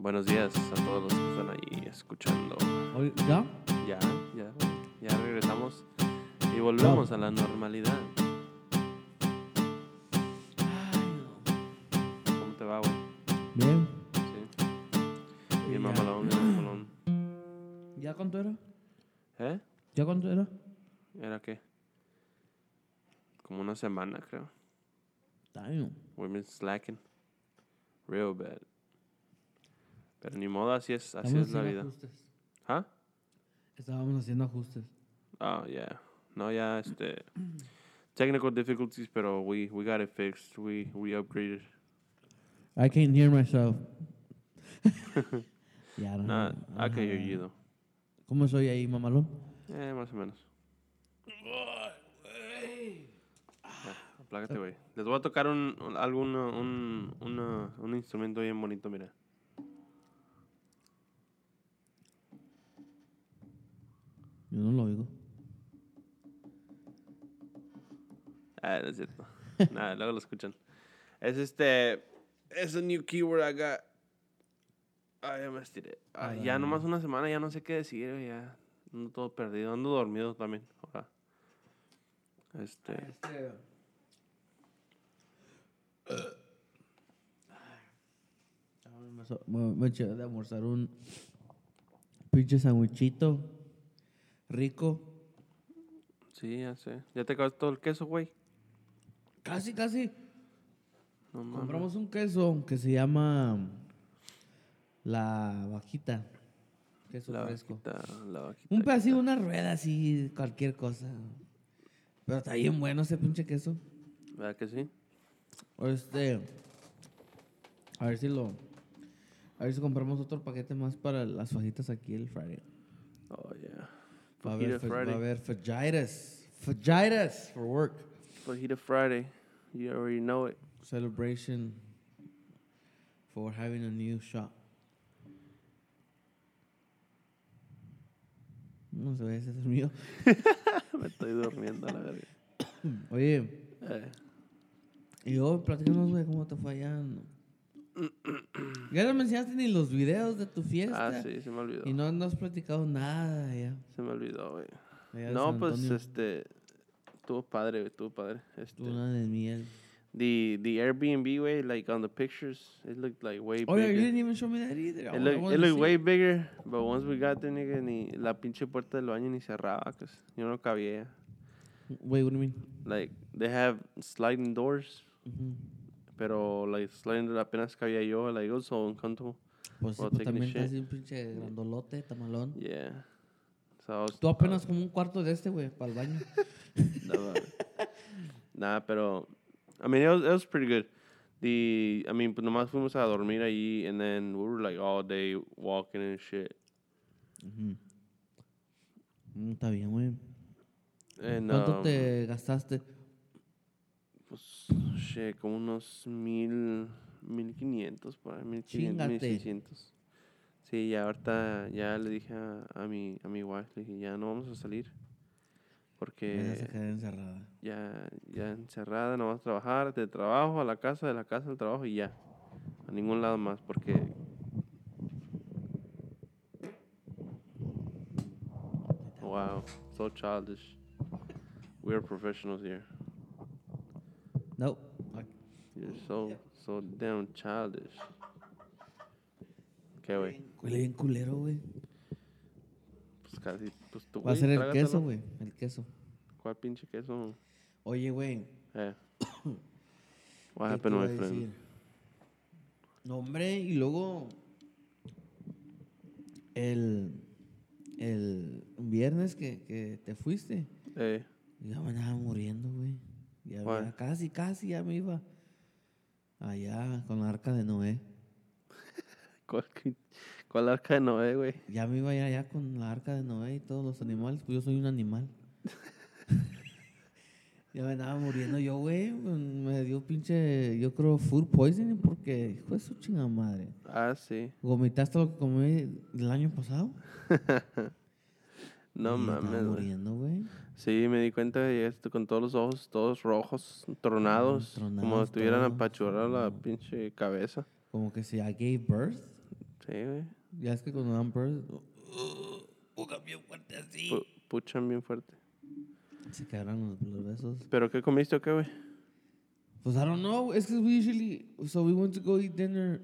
Buenos días a todos los que están ahí escuchando. ¿Ya? Ya, ya, ya regresamos y volvemos a la normalidad. ¿Cómo te va, güey? Bien. Sí. Bien mamalón, bien mamalón. ¿Ya cuánto era? ¿Eh? ¿Ya cuánto era? ¿Era qué? Como una semana, creo. Damn. We've been slacking. Real bad. Pero ni modo, así es, así es la haciendo vida. ajustes. ¿Ah? Estábamos haciendo ajustes. Oh, yeah. No, ya, este... Technical difficulties, pero we, we got it fixed. We, we upgraded. I can't hear myself. ya no. Nah, I can hear you, though. ¿Cómo soy ahí, mamalón? Eh, más o menos. Ya, aplácate, güey. Les voy a tocar un, un, algún, un, una- un instrumento bien bonito, mira. Yo no lo oigo. Ah, no es cierto. Nada, luego lo escuchan. Es este. Es un new keyword I got. Ah, ya me estiré. Ah, ya Ah. nomás una semana, ya no sé qué decir, ya. Ando todo perdido. Ando dormido también. ahora. Este. Me so- Me me eché de almorzar un pinche sandwichito rico. Sí, ya sé. ¿Ya te acabas todo el queso, güey? Casi, casi. No mames. Compramos un queso que se llama la vaquita. Queso La fresco. vaquita, la vaquita. Un pedacito, una rueda así, cualquier cosa. Pero está bien bueno ese pinche queso. ¿Verdad que sí? Este. A ver si lo. A ver si compramos otro paquete más para las fajitas aquí el Friday. Oh, yeah. Va a haber, fa- va a Friday. haber fajitas. Fajitas for work. Fajita Friday. You already know it. Celebration for having a new shop. No se ve, ese es mío. me estoy durmiendo la verga. Oye, Eh, y yo, platícanos, güey, cómo te fue allá. Ya no me enseñaste ni los videos de tu fiesta. ah, sí, se me olvidó. Y no, no has platicado nada ya. Se me olvidó, güey. No, pues, este... Estuvo padre, güey, estuvo padre. Este, Luna de miel. the, the Airbnb, way, like, on the pictures, it looked, like, way Oh, yeah, you bigger. didn't even show me that either. I It I looked, it way bigger, but once we got there, nigga, ni la pinche puerta del baño ni cerraba, cause yo no cabía. Wait, what do you mean? Like, they have sliding doors, Ujú. Pero, like, sliding door apenas cabía yo, like, it was so uncomfortable. Pues, sí, pues también está shit. así un pinche grandolote, tamalón. Yeah. So Tú apenas como un cuarto de este, güey, para el baño. No, mames. nah, pero I mean, it was, it was pretty good. The I mean, pues nomás fuimos a dormir ahí, and then we were like all day walking and shit. Ujú. Mm, Está bien, güey. ¿Cuánto um, te gastaste? Shit, como unos mil, mil quinientos por ahí, mil quinientos, mil Chíngate. seiscientos. Sí, ya ahorita ya le dije a, a mi a mi wife, le dije ya no vamos a salir porque encerrada. ya, ya encerrada, no vas a trabajar, de trabajo a la casa, de la casa al trabajo y ya. A ningún lado más, porque... Wow, so childish. We are professionals here. No. You're so, so damn childish. ¿Qué, güey? Huele bien culero, güey. Pues casi, pues tú, Va a ser el queso, güey. El queso. ¿Cuál pinche queso? Oye, güey. Eh. What ¿qué te happened, my friend? decir? No, hombre, y luego. El. El viernes que, que te fuiste. Eh, Ya me andaba muriendo, güey. Ya, ya casi, casi ya me iba. Allá con la arca de Noé. ¿cuál, ¿Cuál arca de Noé, güey? Ya me iba allá con la arca de Noé y todos los animales. Pues yo soy un animal. ya me andaba muriendo yo, güey. Me dio pinche, yo creo, food poisoning porque, de su chingada madre. Ah, sí. ¿Vomitaste lo que comí el año pasado? No mames, güey. muriendo, güey. Sí, me di cuenta que llegaste con todos los ojos todos rojos, tronados, como tronados si tuvieran apachurrado la pinche cabeza. Como que si I gave birth. Sí, güey. Ya es que cuando dan birth, uh, bien fuerte así. Pu- puchan bien fuerte. Se quedaron los, los besos. ¿Pero qué comiste o qué, güey? Pues I don't know. It's because we usually so we went to go eat dinner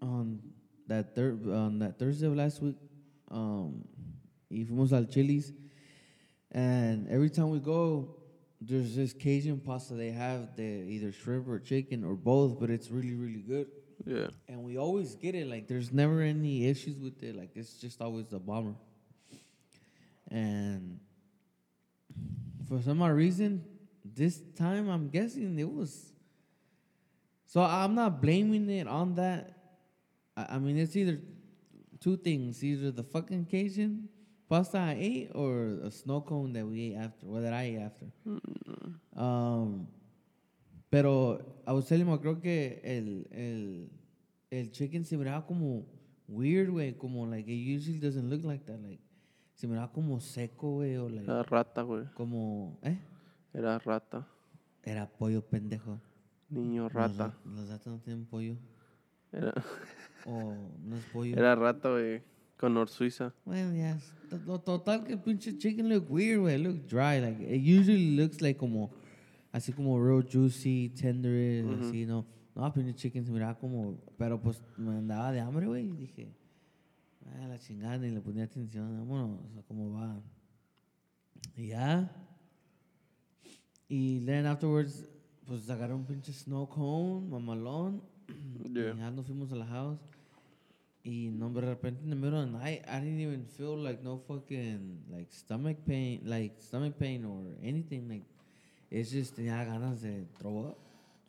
on that third on that Thursday of last week. Um, y fuimos al Chili's, and every time we go, there's this Cajun pasta they have. The either shrimp or chicken or both, but it's really really good. Yeah. And we always get it. Like there's never any issues with it. Like it's just always a bomber. And for some odd reason, this time I'm guessing it was. So I'm not blaming it on that. I, I mean, it's either two things: either the fucking Cajun pasta I ate or a snow cone that we ate after, or that I ate after. Um, pero I was telling you, creo que el, el, el chicken se miraba como weird, güey. Como, like, it usually doesn't look like that. Like, se miraba como seco, güey. O, like, Era rata, güey. como, ¿eh? Era rata. Era pollo pendejo. Niño Los rata. ra- Los ratas no tienen pollo. Era, O no es pollo. era rata, güey. Con suiza. Well, yes. To- to- Total que pinche chicken look weird, güey. Look dry. Like, it usually looks like como, así como real juicy, tender, así, ¿no? No, pinche chicken se miraba como, pero pues me andaba de hambre, güey. Y dije, ah, la chingada, y le ponía atención. Vámonos, cómo va. Y ya. Y then afterwards, pues agarré un pinche snow cone, mamalón. Yeah. Y ya nos fuimos a la house. Y no, de repente in the middle of the night, I didn't even feel like no fucking like stomach pain, like stomach pain or anything. Like it's just tenía ganas de throw up.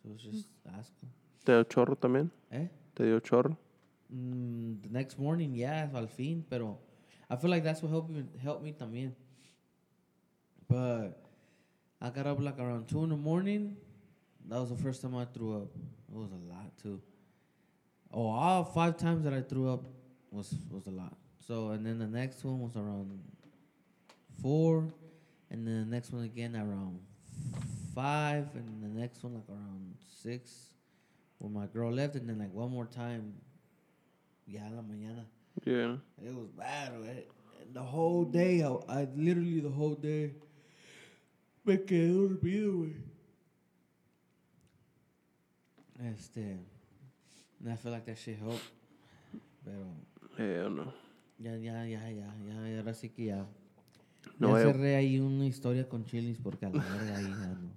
So it was just asco. ¿Te dio chorro también? Eh? ¿Te dio chorro? Mm, the next morning, yeah, al fin, pero I feel like that's what helped me, helped me también. But I got up like around two in the morning. That was the first time I threw up. It was a lot too. Oh, all five times that I threw up was was a lot. So and then the next one was around four, and then the next one again around five, and the next one like around six, when my girl left, and then like one more time, en la mañana. Yeah. It was bad, right? The whole day, I, I literally the whole day me quedé dormido, güey. Este, and I feel like that shit helped, pero Eh, no. ya, ya, ya, ya, ya, ahora sí que ya. No, ya cerré ahí una historia con chilis porque a la verga ahí ya no,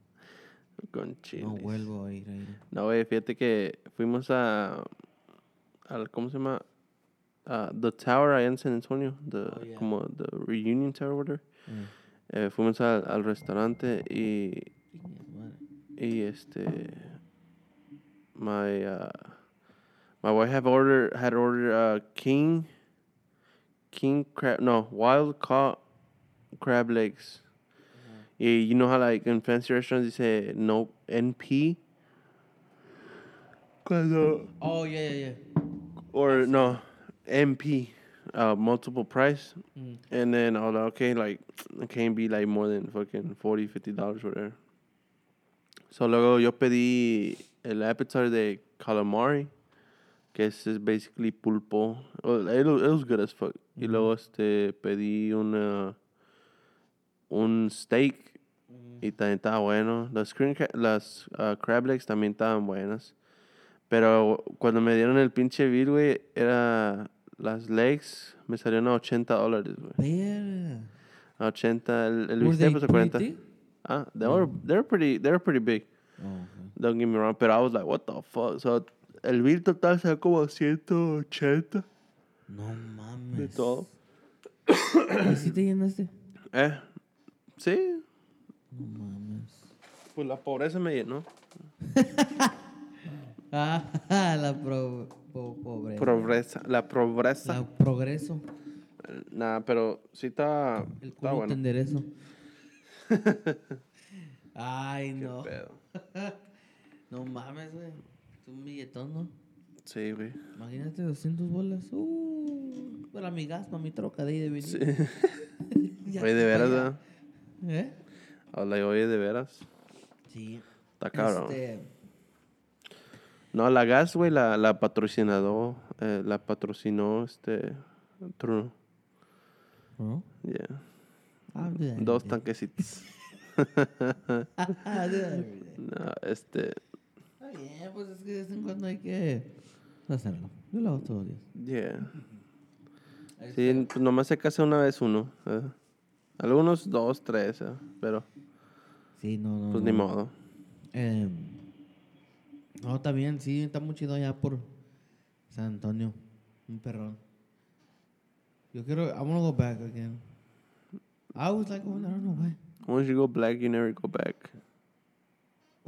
Con chile. no vuelvo a ir ahí. No, güey, fíjate que fuimos a. Al, ¿Cómo se llama? A the Tower allá en San Antonio. The, Oh, yeah. Como the Reunion Tower, whatever. Mm. Eh, fuimos al, al restaurante y, y este. My. Uh, my wife have ordered, had ordered uh, king. King crab. No, wild caught crab legs. Y you know how, like, in fancy restaurants, they say no NP? Cuando. Oh, yeah, yeah, yeah. or no MP, uh, multiple price, Mm. and then I was like, okay, like it can't be like more than fucking 40 50 dollars or whatever. So luego yo pedí el appetizer de calamari, que es, es basically pulpo. It, was- it was good as fuck. Y luego este pedí una un steak y también estaba bueno. Las, cra- las uh, crab legs también estaban buenas. Pero cuando me dieron el pinche bill, güey, era las legs, me salieron a 80 dólares, güey. A 80, el, el bistec pues a pretty 40. thick? Ah, they were, they were pretty, they were pretty big. Oh, okay. Don't get me wrong, pero I was like, what the fuck? So, el bill total salió como 180 No mames. de todo. ¿Y si te llenaste? Eh, sí, No mames. pues la pobreza me llenó. Ah, la pro, po- pobreza. Pobreza, la pobreza. La progreso. Nada, pero sí está, El está culo bueno. te enderezo. Ay, no. Pedo. No mames, güey. Un billetón, ¿no? Sí, güey. Imagínate 200 bolas. Uh, para mi gas, para mi troca de ahí de venir. Sí. Oye, de veras. ¿verdad? ¿Eh? Hola, oye, de veras. Sí. Está cabrón. Este, No, la gas, güey, la, la patrocinador eh, la patrocinó este Truno. ¿No? Yeah. That Dos tanquecitos. Day. no, este, bien, pues es que de vez en cuando hay que hacerlo. Yo lo hago todos los días. yeah. Sí, pues nomás se casa una vez uno. eh. Algunos dos, tres, eh, pero Sí, no, no. pues no. ni modo. Eh, no, está bien, sí, está muy chido allá por San Antonio. Un perrón. Yo quiero, I wanna go back again. I always like going, I don't know why. Once you go black, you never go back.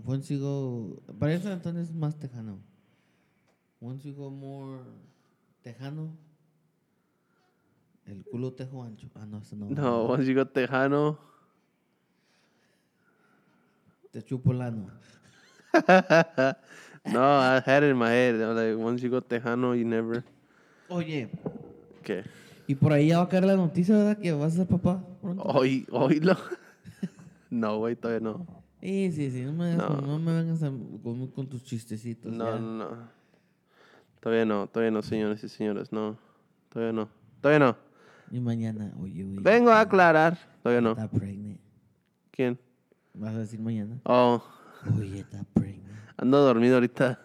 Once you go, para San Antonio es más tejano. Once you go more tejano, el culo tejo ancho. Ah, no, eso no. No, once you go tejano, Te chupo el ano. no, I had it in my head. I was like, once you go tejano, you never. Oye, ¿Qué? y por ahí ya va a caer la noticia, ¿verdad? Que vas a ser papá pronto. Hoy, oílo. no, güey, todavía no. Sí, sí, sí, no me, No. me vengas a- con, con tus chistecitos. No, ya. no, no. Todavía no, todavía no, señores y señores, no. Todavía no. Todavía no. Y mañana, oye, güey. Vengo a aclarar. Todavía no. Está pregnant. ¿Quién? Vas a decir mañana. Oh, Oye, está pregnant. ando dormido ahorita.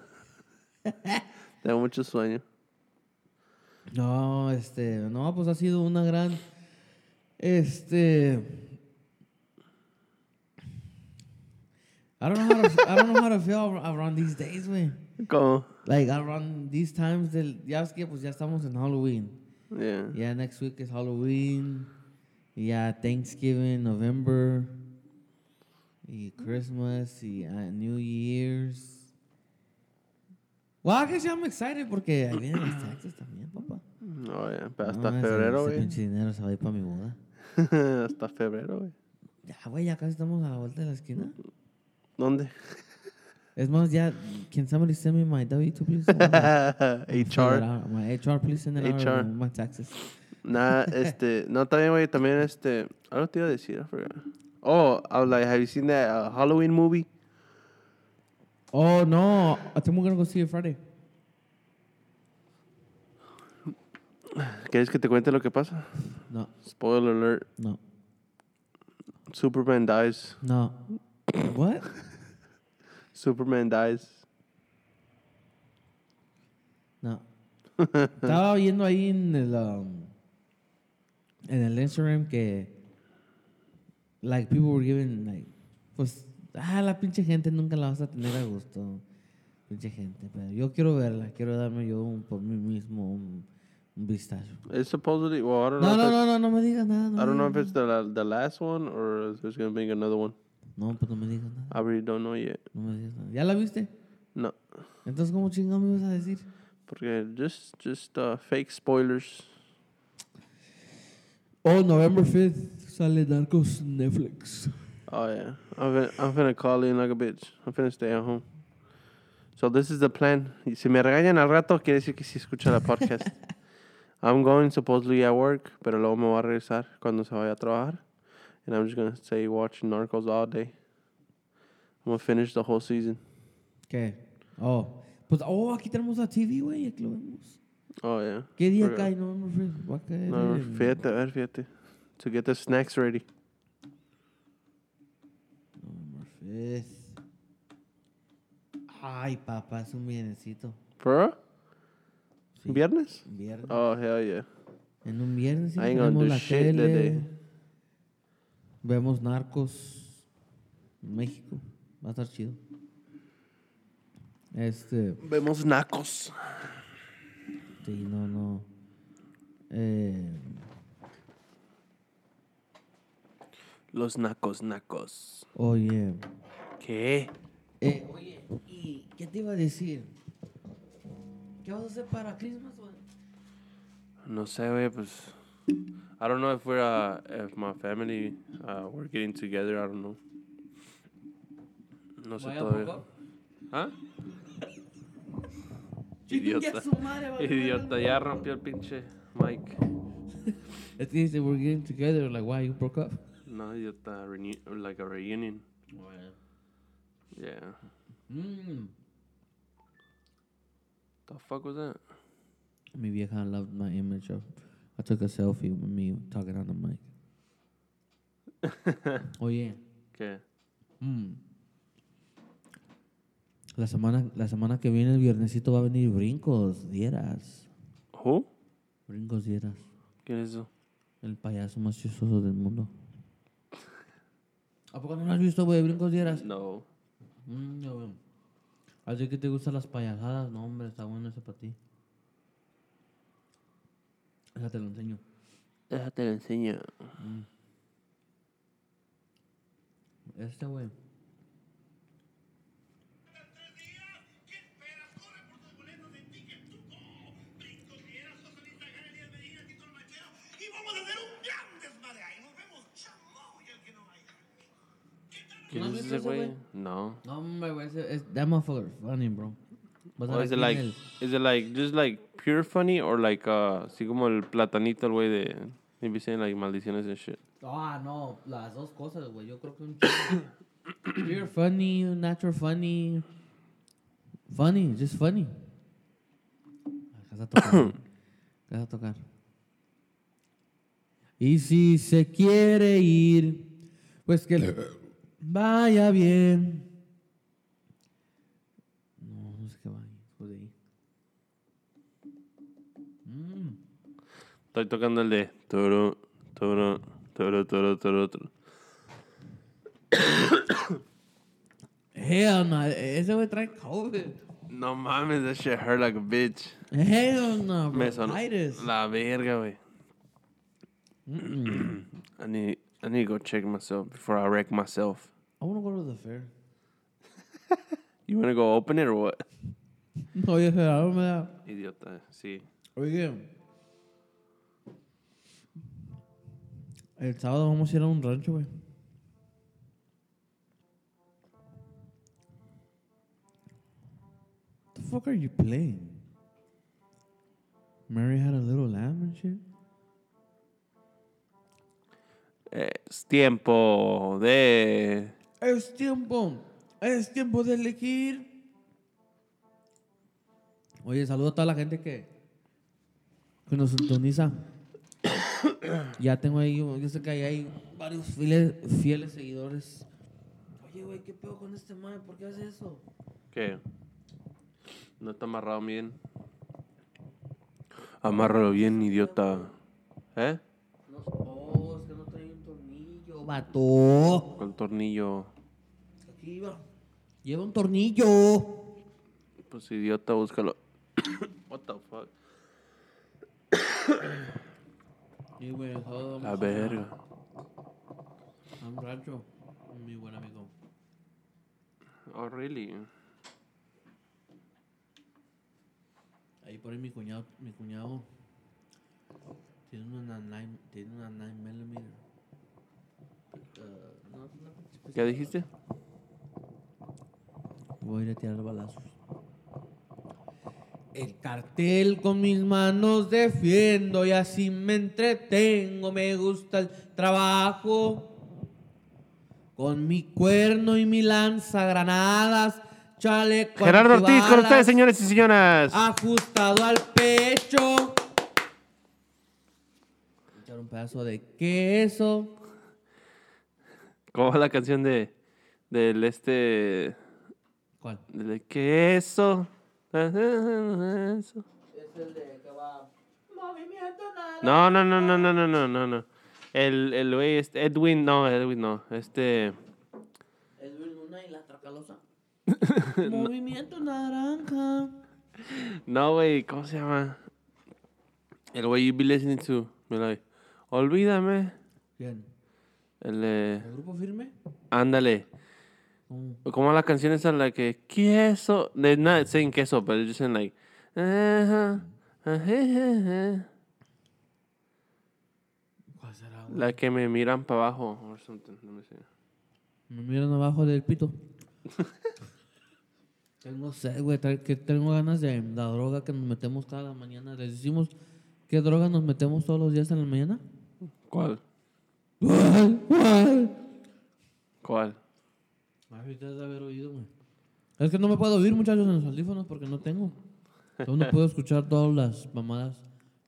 Tengo mucho sueño. No, este, no, pues ha sido una gran, este, I don't know how to, I don't know how to feel ar- around these days, güey. ¿Cómo? Like around these times del, ya ves que pues ya estamos en Halloween. Yeah. Ya next week is Halloween. y Ya Thanksgiving, November. Y Christmas y uh, New Year's. Well, I guess I'm excited porque ahí vienen las taxes también, papá. No, yeah. Pero hasta No, ese- febrero, ese güey. pinche dinero se va a ir para mi boda. hasta febrero, güey. Ya, güey, ya casi estamos a la vuelta de la esquina. ¿Dónde? Es más, ya, can somebody send me my W2, please? HR. My HR, please send it. HR. My taxes. Nah, este, no, también, güey, también, este, algo te iba a decir, I forgot. Oh, I was like, have you seen that uh, Halloween movie? Oh, no. I think we're going to go see it Friday. ¿Quieres que te cuente lo que pasa? No, Spoiler alert, no, Superman dies. no. What? Superman dies. No. Estaba viendo ahí en el, um, en el Instagram que, like, people were giving, like, pues, ah, la pinche gente nunca la vas a tener a gusto. Pinche gente. Pero yo quiero verla, quiero darme yo un- por mí mismo un, un vistazo. It's supposedly, well, I don't No, know. no, if no, no, no me digas nada. No, I don't know if it's the, the last one or if there's going to be another one. No, pues no me digas nada. I really don't know yet. No me digas nada. ¿Ya la viste? No, Entonces, ¿cómo chingado me ibas a decir? porque just, just uh, fake spoilers. Oh, November 5th sale Narcos Netflix. Oh yeah, I'm finna, I'm finna call in like a bitch. I'm finna stay at home. So this is the plan. Y si me regañan al rato, quiere decir que sí escucha la podcast. I'm going supposedly at work, pero luego me voy a regresar cuando se vaya a trabajar. And I'm just gonna say watching Narcos all day. I'm gonna finish the whole season. Okay. Oh, pues, oh, aquí tenemos la TV, güey, aquí lo vemos. Oh yeah. ¿Qué día cae November 5th? Va a caer No, fíjate, a ver, fíjate. To get the snacks ready. November 5th. Ay, papá, es un viernesito. Real? Sí. Viernes? Viernes. Oh hell yeah. En un viernes sí, I ain't gonna tenemos do la shit tele. day. Vemos Narcos en México. Va a estar chido. Este, Vemos nacos. sí, no, no. Eh, Los nacos, nacos. oye, ¿Qué? eh, oye, ¿y qué te iba a decir? ¿Qué vas a hacer para Christmas, güey? No sé, güey, pues. I don't know if we're, uh, if my family, uh, we're getting together. I don't know. No sé todavía. ¿Ah? Idiota. a su madre, vale, Idiota, ya rompió el pinche mic. Es que dice, we're getting together, like, why, you broke up? No, idiota, renew, like a reunion. Yeah. Mm. The fuck was that? mi vieja loved my image of. I took a selfie with me talking on the mic. Oye, ¿Qué? mm, la semana la semana que viene el viernesito va a venir Brincos Dieras. ¿Who? Brincos Dieras, ¿Quién es eso? el payaso más chistoso del mundo. ¿A poco no lo has visto, güey? Brincos Dieras. No. Mm, veo. Así que te gustan las payasadas, no, hombre, está bueno ese para ti. Déjate lo enseño. Déjate lo enseño. Este güey. ¿Quién es ese güey? No. No, hombre, güey. That motherfucker funny, bro. Or is it like, el- is it like, just like pure funny or like, uh, así como el platanito, el güey de, maybe saying like maldiciones and shit. Ah, no, las dos cosas, güey. Yo creo que un chingo. Pure funny, natural funny. Funny, just funny. Vas a tocar. Vas a tocar. Y si se quiere ir, pues que le vaya bien. No, no sé qué va ahí. después de ahí. Mm. Estoy tocando el de toro, toro, toro, toro, toro, toro. Hell no, ese güey trae COVID. No mames, that shit hurt like a bitch. Hell no, bro. Me sonó la verga, güey. I need, I need to go check myself before I wreck myself. I want to go to the fair. You wanna go open it or what? No, ya sé, ahora me da. Idiota, sí. Oye. El sábado vamos a ir a un rancho, güey. The fuck are you playing? Mary had a little lamb and shit. Es tiempo de... Es tiempo. Es tiempo de elegir. Oye, saludo a toda la gente que, que nos sintoniza. Ya tengo ahí, yo sé que ahí hay varios fieles, fieles seguidores. Oye, güey, ¿qué pedo con este man? ¿Por qué hace eso? ¿Qué? No está amarrado bien. Amárralo bien, idiota. ¿Eh? No, oh, es que no trae un tornillo, vato. Con el tornillo. Aquí va. Lleva un tornillo. Pues idiota, búscalo. What the fuck? Sí, güey, el sábado La verga. a un rancho. con Mi buen amigo. Oh, really? Ahí por ahí mi cuñado, mi cuñado tiene una 9, tiene una 9 millimeter. Uh, no, no, ¿Qué dijiste? Voy a ir a tirar balazos. El cartel con mis manos defiendo y así me entretengo. Me gusta el trabajo. Con mi cuerno y mi lanza granadas. Chaleco Gerardo Ortiz con antibalas, ustedes, señores y señoras. Ajustado al pecho. Echar un pedazo de queso. ¿Cómo va la canción de del este ¿Cuál? del queso? Es el No, no, no, no, no, no, no, no. El, el güey, este, Edwin, no, Edwin, no. Este. Edwin Luna y la Tracalosa. Movimiento naranja. No, wey, ¿cómo se llama? El güey, you be listening to. Me olvídame. Bien. El, eh, ¿El grupo firme? Ándale. Como la canción esa la que queso, they're not saying queso, but they're just saying like ajá, ajá, ¿Cuál será, güey? la que me miran para abajo or something. Let me see. Me miran abajo del pito. tengo sed, güey. Que tengo ganas de la droga que nos metemos cada mañana. Les decimos qué droga nos metemos todos los días en la mañana. ¿Cuál? ¿Cuál? ¿Cuál? ¿Cuál? De haber oído, güey. Es que no me puedo oír, muchachos, en los audífonos porque no tengo. ¿Dónde puedo escuchar todas las mamadas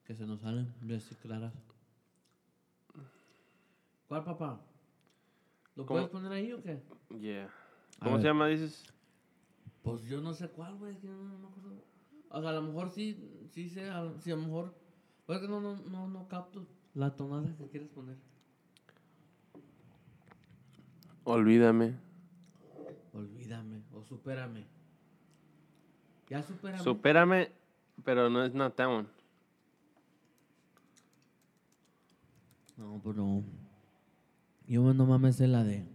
que se nos salen así claras? ¿Cuál, papá? ¿Lo ¿Cómo? puedes poner ahí o qué? Yeah. ¿Cómo se llama, dices? Pues yo no sé cuál, güey, es que no, no me acuerdo. O sea, a lo mejor sí, sí sé, a, sí, a lo mejor. Pues es que no, no, no, no capto la tonada que quieres poner. Olvídame. Olvídame o supérame. Ya supérame. Supérame, pero no es not that one. no, pues no. Yo no mames sé la de.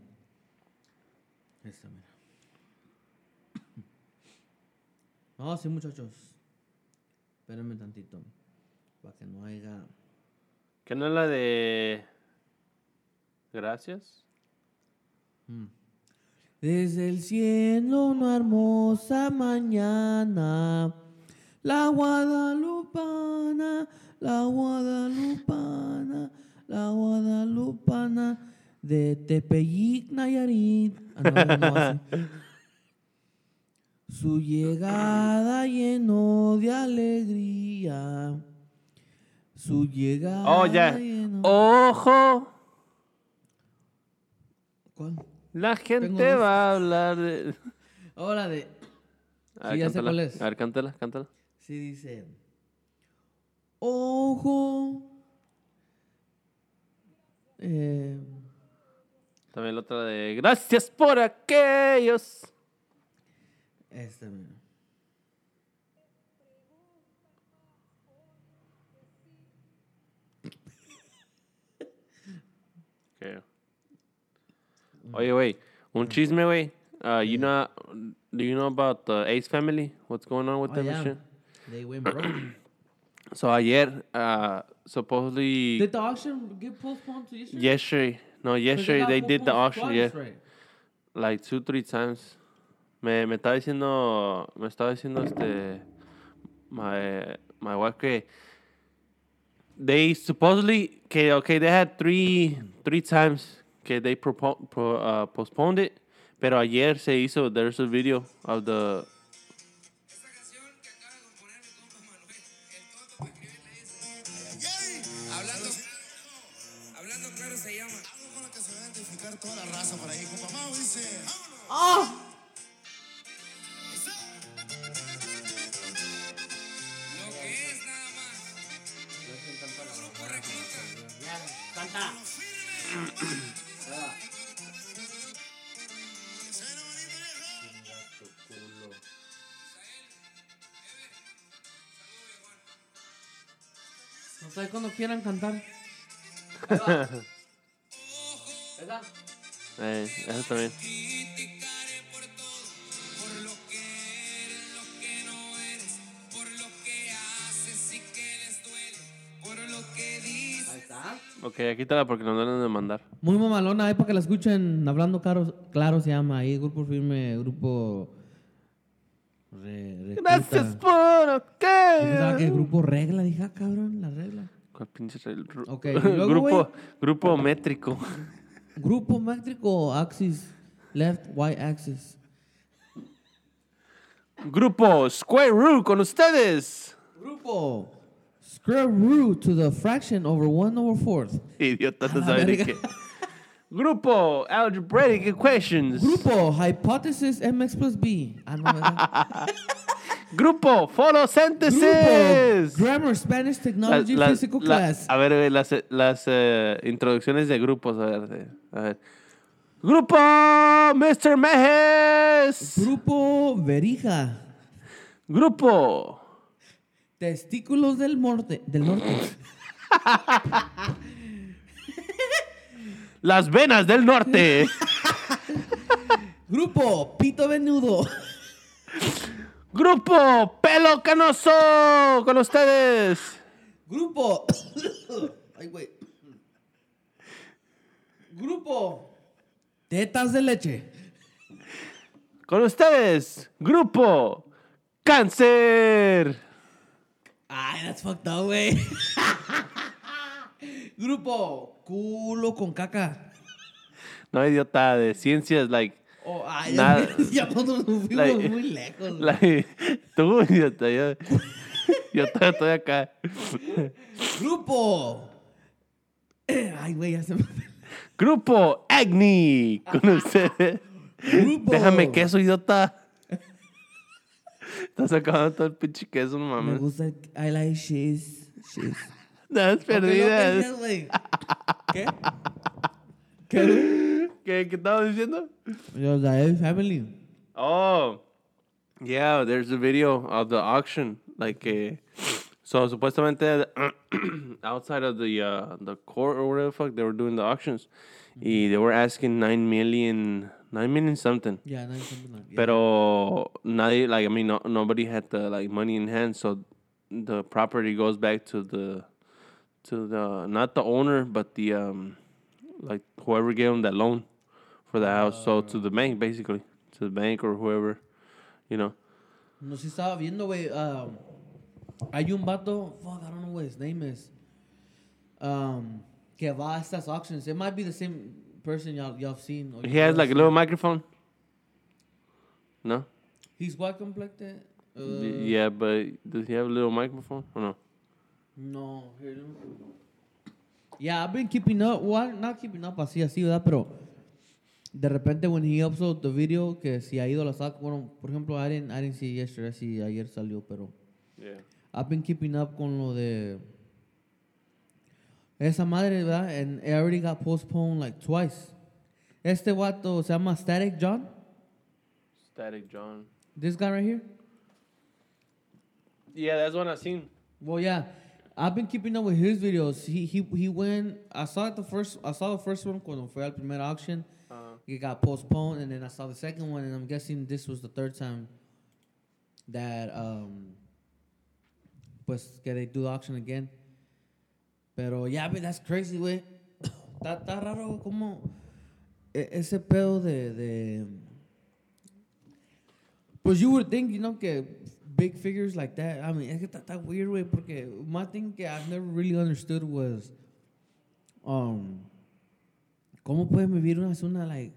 Esta, mira. No, sí, muchachos. Espérenme tantito. Para que no haya. ¿Que no es la de... Gracias? Mm. Desde el cielo una hermosa mañana, la guadalupana, la guadalupana, la guadalupana de Tepeyic, Nayarit. Ah, no, no. Su llegada llenó de alegría. Su llegada Oh, ya. llenó- ¡Ojo! ¿Cuál? La gente va a hablar de... Ahora de. A Sí, ya sé cuál es. A ver, cántala, cántala. Sí, dice. Ojo. Eh, También la otra de... Gracias por aquellos... esta, mira. Oye, güey, un chisme, güey. Uh, you know, do you know about the Ace family? What's going on with Oh, them yeah. and shit? They went broke. So ayer, uh, supposedly Did the auction get postponed to yesterday? yesterday, no, yesterday got they did the auction, twice, yeah, right? like two, three times. Me, me estaba diciendo, me estaba diciendo este, my, my wife que they supposedly, que okay, they had three, three times que they propo, pro, uh, postponed it, pero ayer se hizo, there's a video of the, toda la raza por ahí. Compa Mau dice. ¡Ah! Lo que es nada más. Sé cuando quieran cantar. Ahí va. Esa. eh, eso también. Ahí está. Ok, aquí está porque nos van a demandar. Muy mamalona, ahí para que la escuchen. Hablando claro, claro se llama ahí. Grupo firme, grupo. Re. Gracias por Yo pensaba que aquellos. grupo regla, dije, ah, cabrón, la regla. ¿Cuál pinche Ok, y luego, grupo, grupo métrico. Grupo métrico, axis, left, y axis. Grupo Square Root con ustedes. Grupo square root to the fraction over 1 over 4th. Idiota, no saben qué. Grupo Algebraic Equations. Grupo hypothesis mx plus b. Ah. Grupo Grupo Photosynthesis. grammar Spanish technology La- la- physical la- class. a ver, las, las eh, introducciones de grupos. A ver, a ver. Grupo Mr. Mejes. Grupo verija. Grupo Testículos del norte. Del norte. Las Venas del Norte. Grupo pito venudo. Grupo Pelo Canoso con ustedes. Grupo. Ay, güey. Grupo. Tetas de leche. Con ustedes, Grupo Cáncer. Ay, that's fucked up, güey. Grupo culo con caca. No, idiota, de ciencias, like, Oh, ay, Nada. ya nosotros nos fuimos Like- muy lejos. güey. Like, tú, idiota, yo, yo todavía estoy acá. Grupo. Ay, güey, ya se me... Grupo Agni con ustedes. Grupo. Déjame queso, idiota. Estás acabando todo el pinche queso, no Me mames. gusta el... I like cheese. Cheese. Perdidas. Penses, güey. ¿Qué? ¿Qué? güey? ¿Qué, ¿Qué estabas diciendo? Yo, la family. Oh, yeah, there's a video of the auction. Like, eh, so supuestamente outside of the uh, the court or whatever the fuck, they were doing the auctions. Y they were asking 9 million, 9 million something. Yeah, no, something like yeah. Pero nadie, like, I mean, no, nobody had the, like, money in hand. So the property goes back to the, to the, not the owner, but the, um, like, whoever gave him that loan for the house. So to the bank, basically. To the bank or whoever, you know. No sé, estaba viendo, güey. um, hay un vato, fuck, I don't know what his name is. Um, que va a estas auctions. It might be the same person y'all, y'all have seen. He has, like, a little microphone. No? He's white complected. Uh, yeah, but does he have a little microphone or no? No, Yeah, I've been keeping up. Well, not keeping up así, así, ¿verdad? Pero de repente when he upload the video, que si ha ido la saca, bueno, por ejemplo, I didn't, I didn't see yesterday, si ayer salió, pero Yeah. I've been keeping up con lo de esa madre, ¿verdad? And it already got postponed like twice. Este vato se llama Static John. Static John. This guy right here. Yeah, that's one I seen. Well, yeah, I've been keeping up with his videos. He he he went. I saw it the first. I saw the first one cuando fue al primer auction. Uh, It got postponed, and then I saw the second one, and I'm guessing this was the third time that um, pues que they do the auction again. Pero yeah, but that's crazy, güey. Está, está raro como e- ese pedo de, de pues you would think, you know, que big figures like that. I mean, es que está, está weird, güey, porque my thing que I've never really understood was, um, ¿cómo pueden vivir una zona like,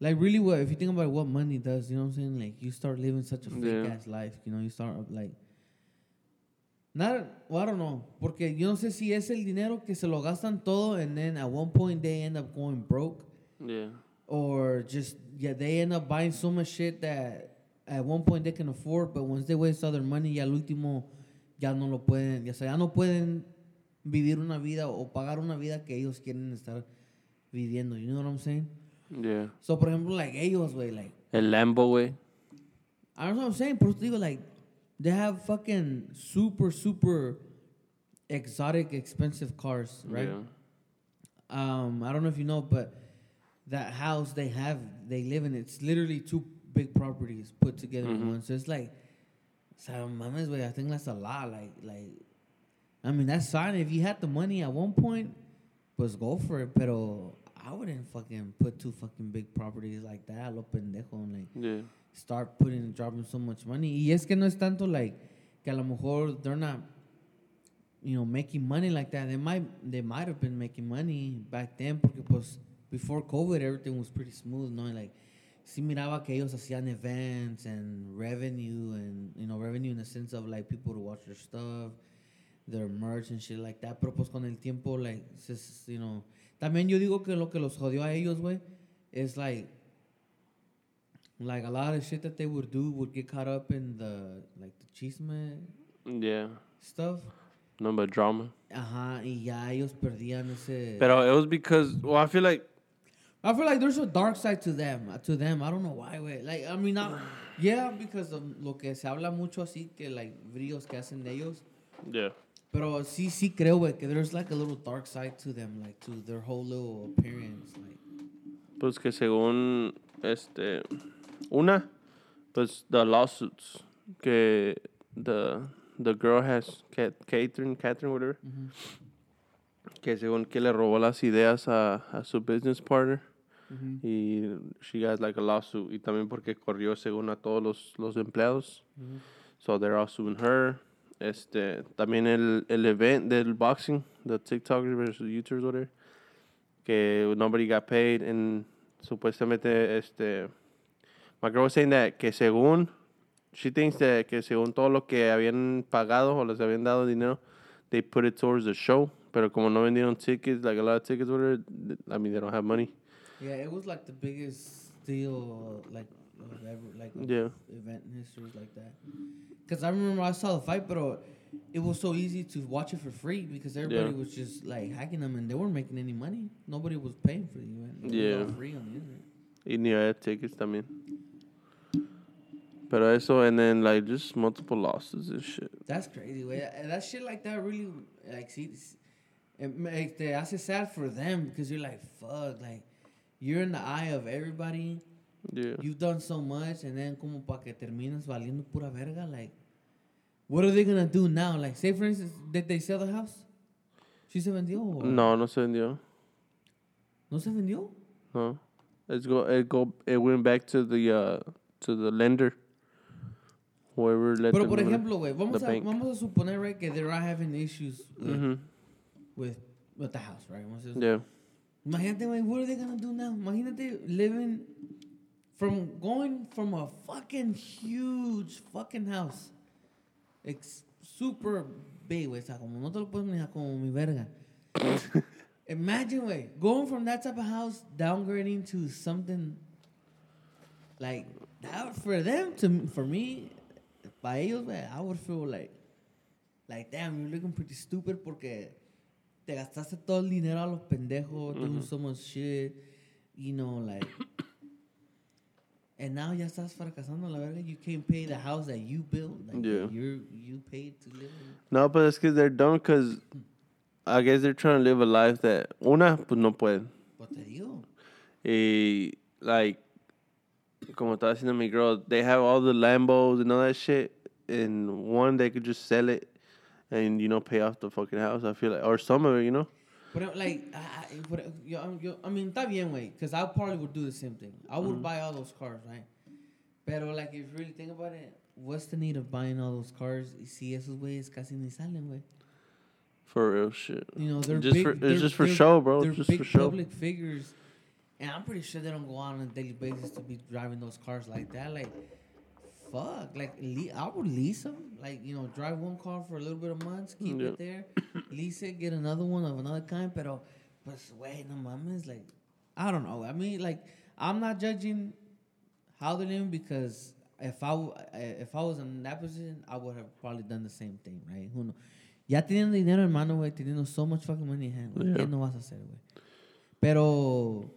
like really what, if you think about what money does, you know what I'm saying? Like, you start living such a fake Yeah. ass life, you know, you start like, not, well, I don't know, porque yo no sé si es el dinero que se lo gastan todo and then at one point they end up going broke yeah. or just yeah they end up buying so much shit that at one point they can afford but once they waste all their money ya al último ya no lo pueden ya, sea, ya no pueden vivir una vida o pagar una vida que ellos quieren estar viviendo you know what I'm saying Yeah. so por ejemplo like ellos way like El Lambo, güey. I don't know what I'm saying pero te digo like they have fucking super super exotic expensive cars right Yeah. um, I don't know if you know, but that house they have, they live in, it's literally two big properties put together in mm-hmm. one. So it's like, so mames, güey, I think that's a lot. Like, like, I mean, that's fine. If you had the money at one point, pues go for it. Pero I wouldn't fucking put two fucking big properties like that, lo pendejo, and like Yeah. start putting, and dropping so much money. Y es que no es tanto like que a lo mejor they're not, you know, making money like that. They might, they might have been making money back then porque pues before COVID everything was pretty smooth, no? Like, sí miraba que ellos hacían events and revenue and, you know, revenue in the sense of like people to watch their stuff, their merch and shit like that. Pero pues con el tiempo, like, se- you know, también yo digo que lo que los jodió a ellos, güey, es like, like a lot of shit that they would do would get caught up in the like the chisme Yeah. stuff. No, but drama. Ajá, y ya ellos perdían ese. Pero it was because, well, I feel like, I feel like there's a dark side to them. uh, To them, I don't know why, güey. Like, I mean, not, yeah, because of lo que se habla mucho así que like videos que hacen de ellos. yeah. Pero sí, sí creo, güey, que there's like a little dark side to them, like to their whole little appearance, like. Pues que según, este, una, pues the lawsuits que the, the girl has, Cat, Catherine, Catherine, whatever, que según que le robó las ideas a, a su business partner. Y she got like a lawsuit. Y también porque corrió según a todos los, los empleados. So they're all suing her. Este, también el, el event del boxing, the TikTokers versus YouTubers, whatever, que nobody got paid. And supuestamente, este, my girl was saying that que según, she thinks that que según todo lo que habían pagado o les habían dado dinero, they put it towards the show. Pero como no vendieron tickets, like a lot of tickets, whatever, I mean, they don't have money. Yeah, it was like the biggest deal, like of ever, like Yeah. event in history like that. Because I remember I saw the fight, but uh, it was so easy to watch it for free because everybody Yeah. was just like hacking them and they weren't making any money. Nobody was paying for the event. It was Yeah. free on the internet. Y ni había tickets también. Pero eso, and then, like, just multiple losses and shit. That's crazy. Way eh, that shit like that really like see, eh, it make te hace sad for them because you're like fuck like you're in the eye of everybody. Yeah. You've done so much, and then como pa que terminas valiendo pura verga. Like, what are they gonna do now? Like, say for instance, did they sell the house? ¿Sí se vendió? o- No, no se vendió. ¿No se vendió? No. It's go, it go, it went back to the, uh, to the lender. Whoever let Pero por ejemplo, güey, vamos a bank. vamos a suponer right que they're not having issues with, Mhm. with with the house, right? Yeah. Imagínate, güey, what are they gonna do now? Imagínate living from going from a fucking huge fucking house, ex super big, güey, o sea, como no te lo puedes imaginar como mi verga. Imagine, güey, going from that type of house downgrading to something like that for them to for me, para ellos, güey, I would feel like like damn, you're looking pretty stupid porque te gastaste todo el dinero a los pendejos, doing so much shit, you know, like. And now ya estás fracasando la verga. You can't pay the house that you built, like Yeah. you you paid to live in. No, but it's because they're dumb because I guess they're trying to live a life that, una, pues no pueden. What te digo? Y, like, como estaba diciendo mi girl, they have all the Lambos and all that shit. And one, they could just sell it and, you know, pay off the fucking house. I feel like, or some of it, you know? But uh, like, I, I, but, uh, yo, yo, I mean, está bien, güey, because I probably would do the same thing. I would mm-hmm. buy all those cars, right? Pero like, if you really think about it, what's the need of buying all those cars? Y si esos güeyes casi ni salen, güey. For real shit. You know, they're Just big. for- it's they're- just for show, bro. They're Just big for show. public figures, and I'm pretty sure they don't go out on a daily basis to be driving those cars like that. Like, fuck, like le- I would lease them. Like, you know, drive one car for a little bit of months, keep Yeah. it there, lease it, get another one of another kind. Pero, pues, wait, no mames, like, I don't know. I mean, like, I'm not judging how they're living because if I if I was in that position, I would have probably done the same thing, right? Who knows? Ya teniendo dinero en mano, güey, teniendo so much fucking money in hand, güey, Yeah. ¿qué no vas a hacer, güey? Pero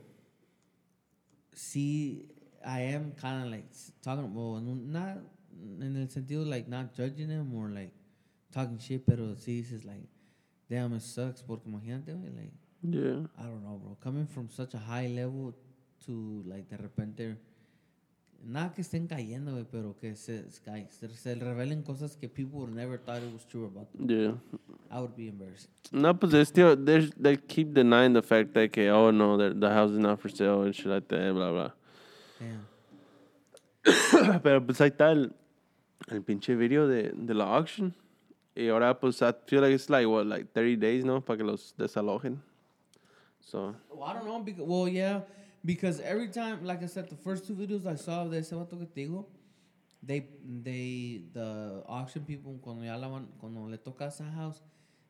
sí, I am kind of like talking, well, no- not in el sentido like not judging him or like talking shit, pero sí dices like, damn, it sucks porque imagínate, like, Yeah. I don't know, bro. Coming from such a high level to like de repente nada que estén cayendo, güey, pero que se, se, se revelen cosas que people would never thought it was true about them. Yeah. I would be embarrassed. No, but they still, they they keep denying the fact that, que, oh, no, the, the house is not for sale and shit like that, blah, blah. Pero pues ahí está el, el pinche video de, de la auction. Y ahora pues I feel like it's like, what, like 30 days, ¿no? Para que los desalojen. So, Well, I don't know because well, yeah, because every time, like I said, the first two videos I saw de ese vato que te digo, they they the auction people cuando ya la van, cuando le toca esa house,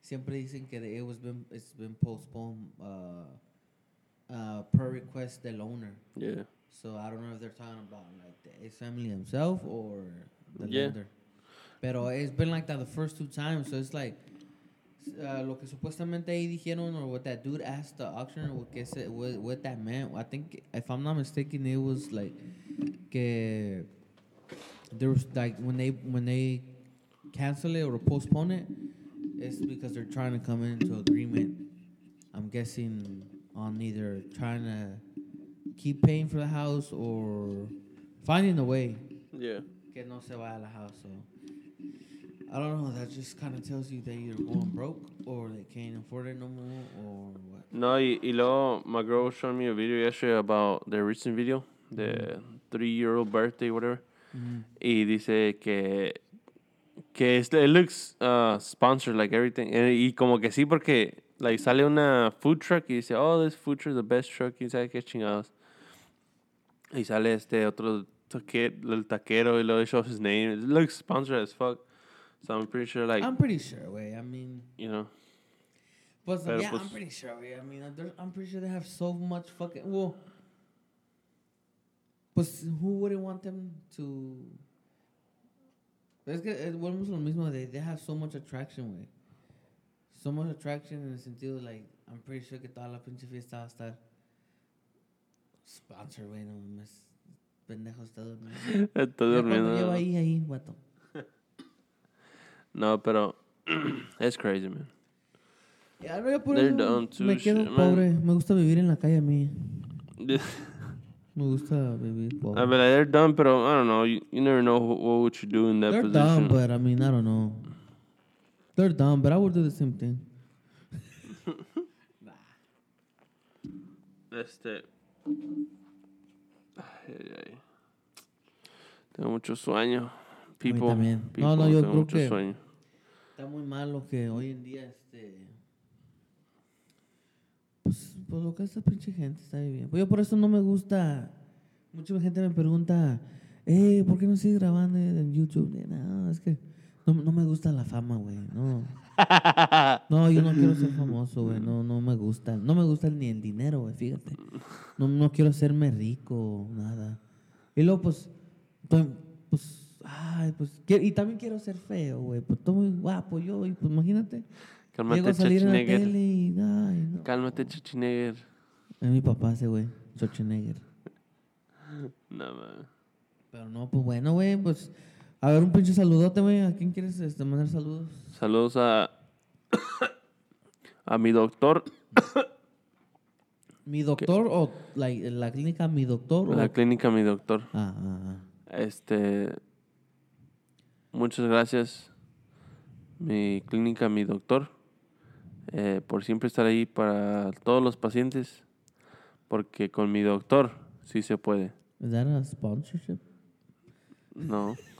siempre dicen que it was been it's been postponed uh, uh, per request del owner. yeah. So I don't know if they're talking about like the ex family himself or the Yeah. lender. Pero it's been like that the first two times, so it's like uh, lo que supuestamente ahí dijeron or what that dude asked the auctioneer what, que se, what, what that meant. I think if I'm not mistaken, it was like que there was like when they when they cancel it or postpone it, it's because they're trying to come into agreement. I'm guessing on either trying to keep paying for the house or finding a way Yeah. que no se vaya la house. So I don't know. That just kind of tells you they either going broke or they can't afford it no more or what. No, y, y luego my girl was showing me a video yesterday about their recent video, the three-year-old birthday, whatever. Y dice que que este, it looks uh, sponsored like everything. Y como que sí porque like sale una food truck y dice, "Oh, this food truck is the best truck." Y sabe qué chingados. Y sale este otro taque- el taquero y luego shows his name. It looks sponsored as fuck. So I'm pretty sure, like, I'm pretty sure, way. I mean, you know. but yeah, I'm pretty sure, way. I mean, I'm pretty sure they have so much fucking. Well, pues, who wouldn't want them to? Es que eh, volvemos lo mismo. They, they have so much attraction, way. So much attraction en el sentido, like, I'm pretty sure que toda la pinche fiesta va a estar sponsor, güey, no mames. Pendejo está durmiendo. Cuando durmiendo. lleva ahí, ahí, guato. No, pero it's crazy, man. Ya, no, por They're eso me quedo shit, man. pobre. Me gusta vivir en la calle a mí. Me gusta vivir pobre. I mean, like, they're dumb, pero I don't know. You, you never know wh- what would you do in that They're position. dumb, but I mean, I don't know. They're dumb, but I would do the same thing. Este. Ay, ay. Tengo mucho sueño. People, también. No, people, no, yo creo que- sueño. Está muy malo que hoy en día, este... Pues, pues lo que esta pinche gente está viviendo. Pues yo por eso no me gusta... Mucha gente me pregunta, eh, ¿por qué no sigues grabando en YouTube? No, es que no, no me gusta la fama, güey. No. No, yo no quiero ser famoso, güey. No, no me gusta. No me gusta ni el dinero, güey, fíjate. No, no quiero hacerme rico, nada. Y luego, pues, pues, ay, pues, y también quiero ser feo, güey. Pues, estoy muy guapo yo, y pues, imagínate. Llego Cálmate, a salir en la tele y, ay, no. Cálmate, Schwarzenegger. Es mi papá ese, güey, Schwarzenegger. No, man. Pero no, pues, bueno, güey, pues, a ver, un pinche saludote, güey. ¿A quién quieres este, mandar saludos? Saludos a. a mi doctor. ¿Mi doctor o la, la clínica Mi Doctor? o- La clínica, mi doctor. Ah, ah, ah. Este. Muchas gracias, mi clínica, mi doctor, eh, por siempre estar ahí para todos los pacientes, porque con mi doctor sí se puede. That a sponsorship? No.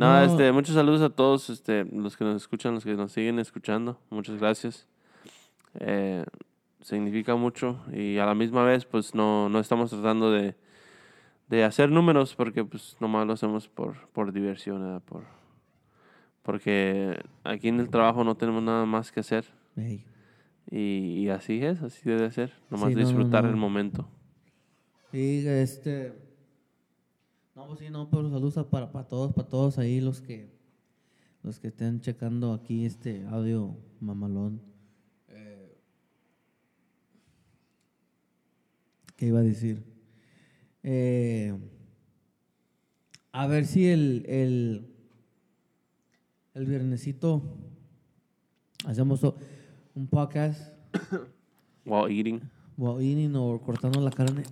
No, No. este, muchos saludos a todos este, los que nos escuchan, los que nos siguen escuchando. Muchas gracias. Eh, significa mucho y a la misma vez, pues no, no estamos tratando de, de hacer números porque pues nomás lo hacemos por, por diversión, ¿verdad? por, porque aquí en el trabajo no tenemos nada más que hacer Hey. y, y así es, así debe ser, nomás Sí, no, no, disfrutar no. el momento. Y este. No, pues sí, no, pero saludos para, para todos, para todos ahí los que los que estén checando aquí este audio mamalón. Eh, ¿Qué iba a decir? Eh, a ver si el, el, el viernesito hacemos un podcast While eating. o eating o cortando la carne.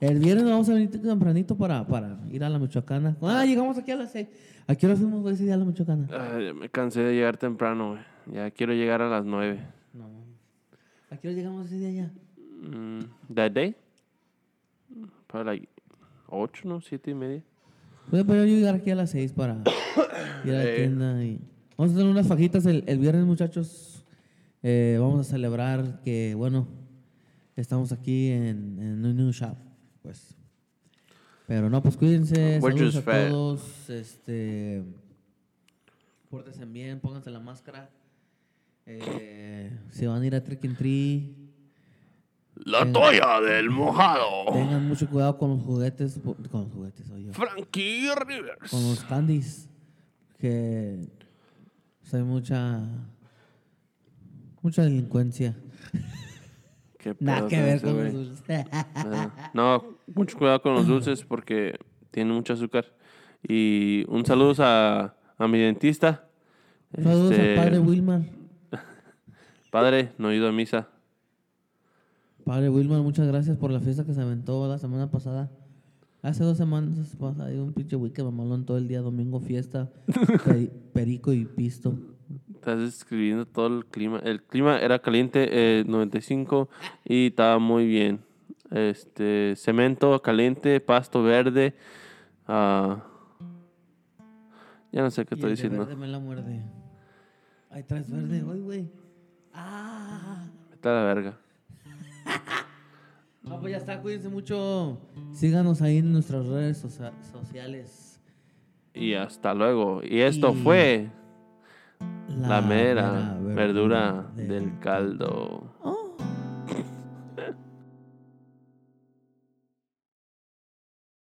El viernes vamos a venir tempranito para, para ir a la Michoacana. Ah, llegamos aquí a las seis. ¿A qué hora fuimos ese día a la Michoacana? Ay, me cansé de llegar temprano, güey. Ya quiero llegar a las nueve. No. ¿A qué hora llegamos ese día ya? Mm, that day? Para like 8, ¿no? 7 y media. Voy a poder llegar aquí a las seis para ir a la Eh. tienda y... Vamos a tener unas fajitas el, el viernes, muchachos. Eh, vamos a celebrar que, bueno, estamos aquí en, en un new shop, pues. Pero no, pues cuídense, We're saludos a fat. todos, este... Pórtense bien, pónganse la máscara. Eh, si van a ir a Trick and Tree, La toalla del mojado. tengan mucho cuidado con los juguetes, con los juguetes, oye. Frankie Rivers. con los candies que pues, hay mucha mucha delincuencia nada que ver con los dulces No, mucho cuidado con los dulces porque tienen mucho azúcar. Y un saludo a, a mi dentista. saludos Este, al padre Wilmar Padre, no he ido a misa. padre Wilmar muchas gracias por la fiesta que se aventó la semana pasada hace dos semanas pasada hay un pinche weekend mamalón todo el día domingo fiesta peri- perico y pisto Estás describiendo todo el clima. El clima era caliente, eh, 95, y estaba muy bien. Este, cemento caliente, pasto verde. ah, ya no sé qué y estoy el de diciendo. verde me la muerde ahí traes verde hoy güey ah a la verga. No, pues ya está, cuídense mucho. Síganos ahí en nuestras redes socia- sociales. Y hasta luego. Y esto Y- fue la mera verdura del caldo. Oh.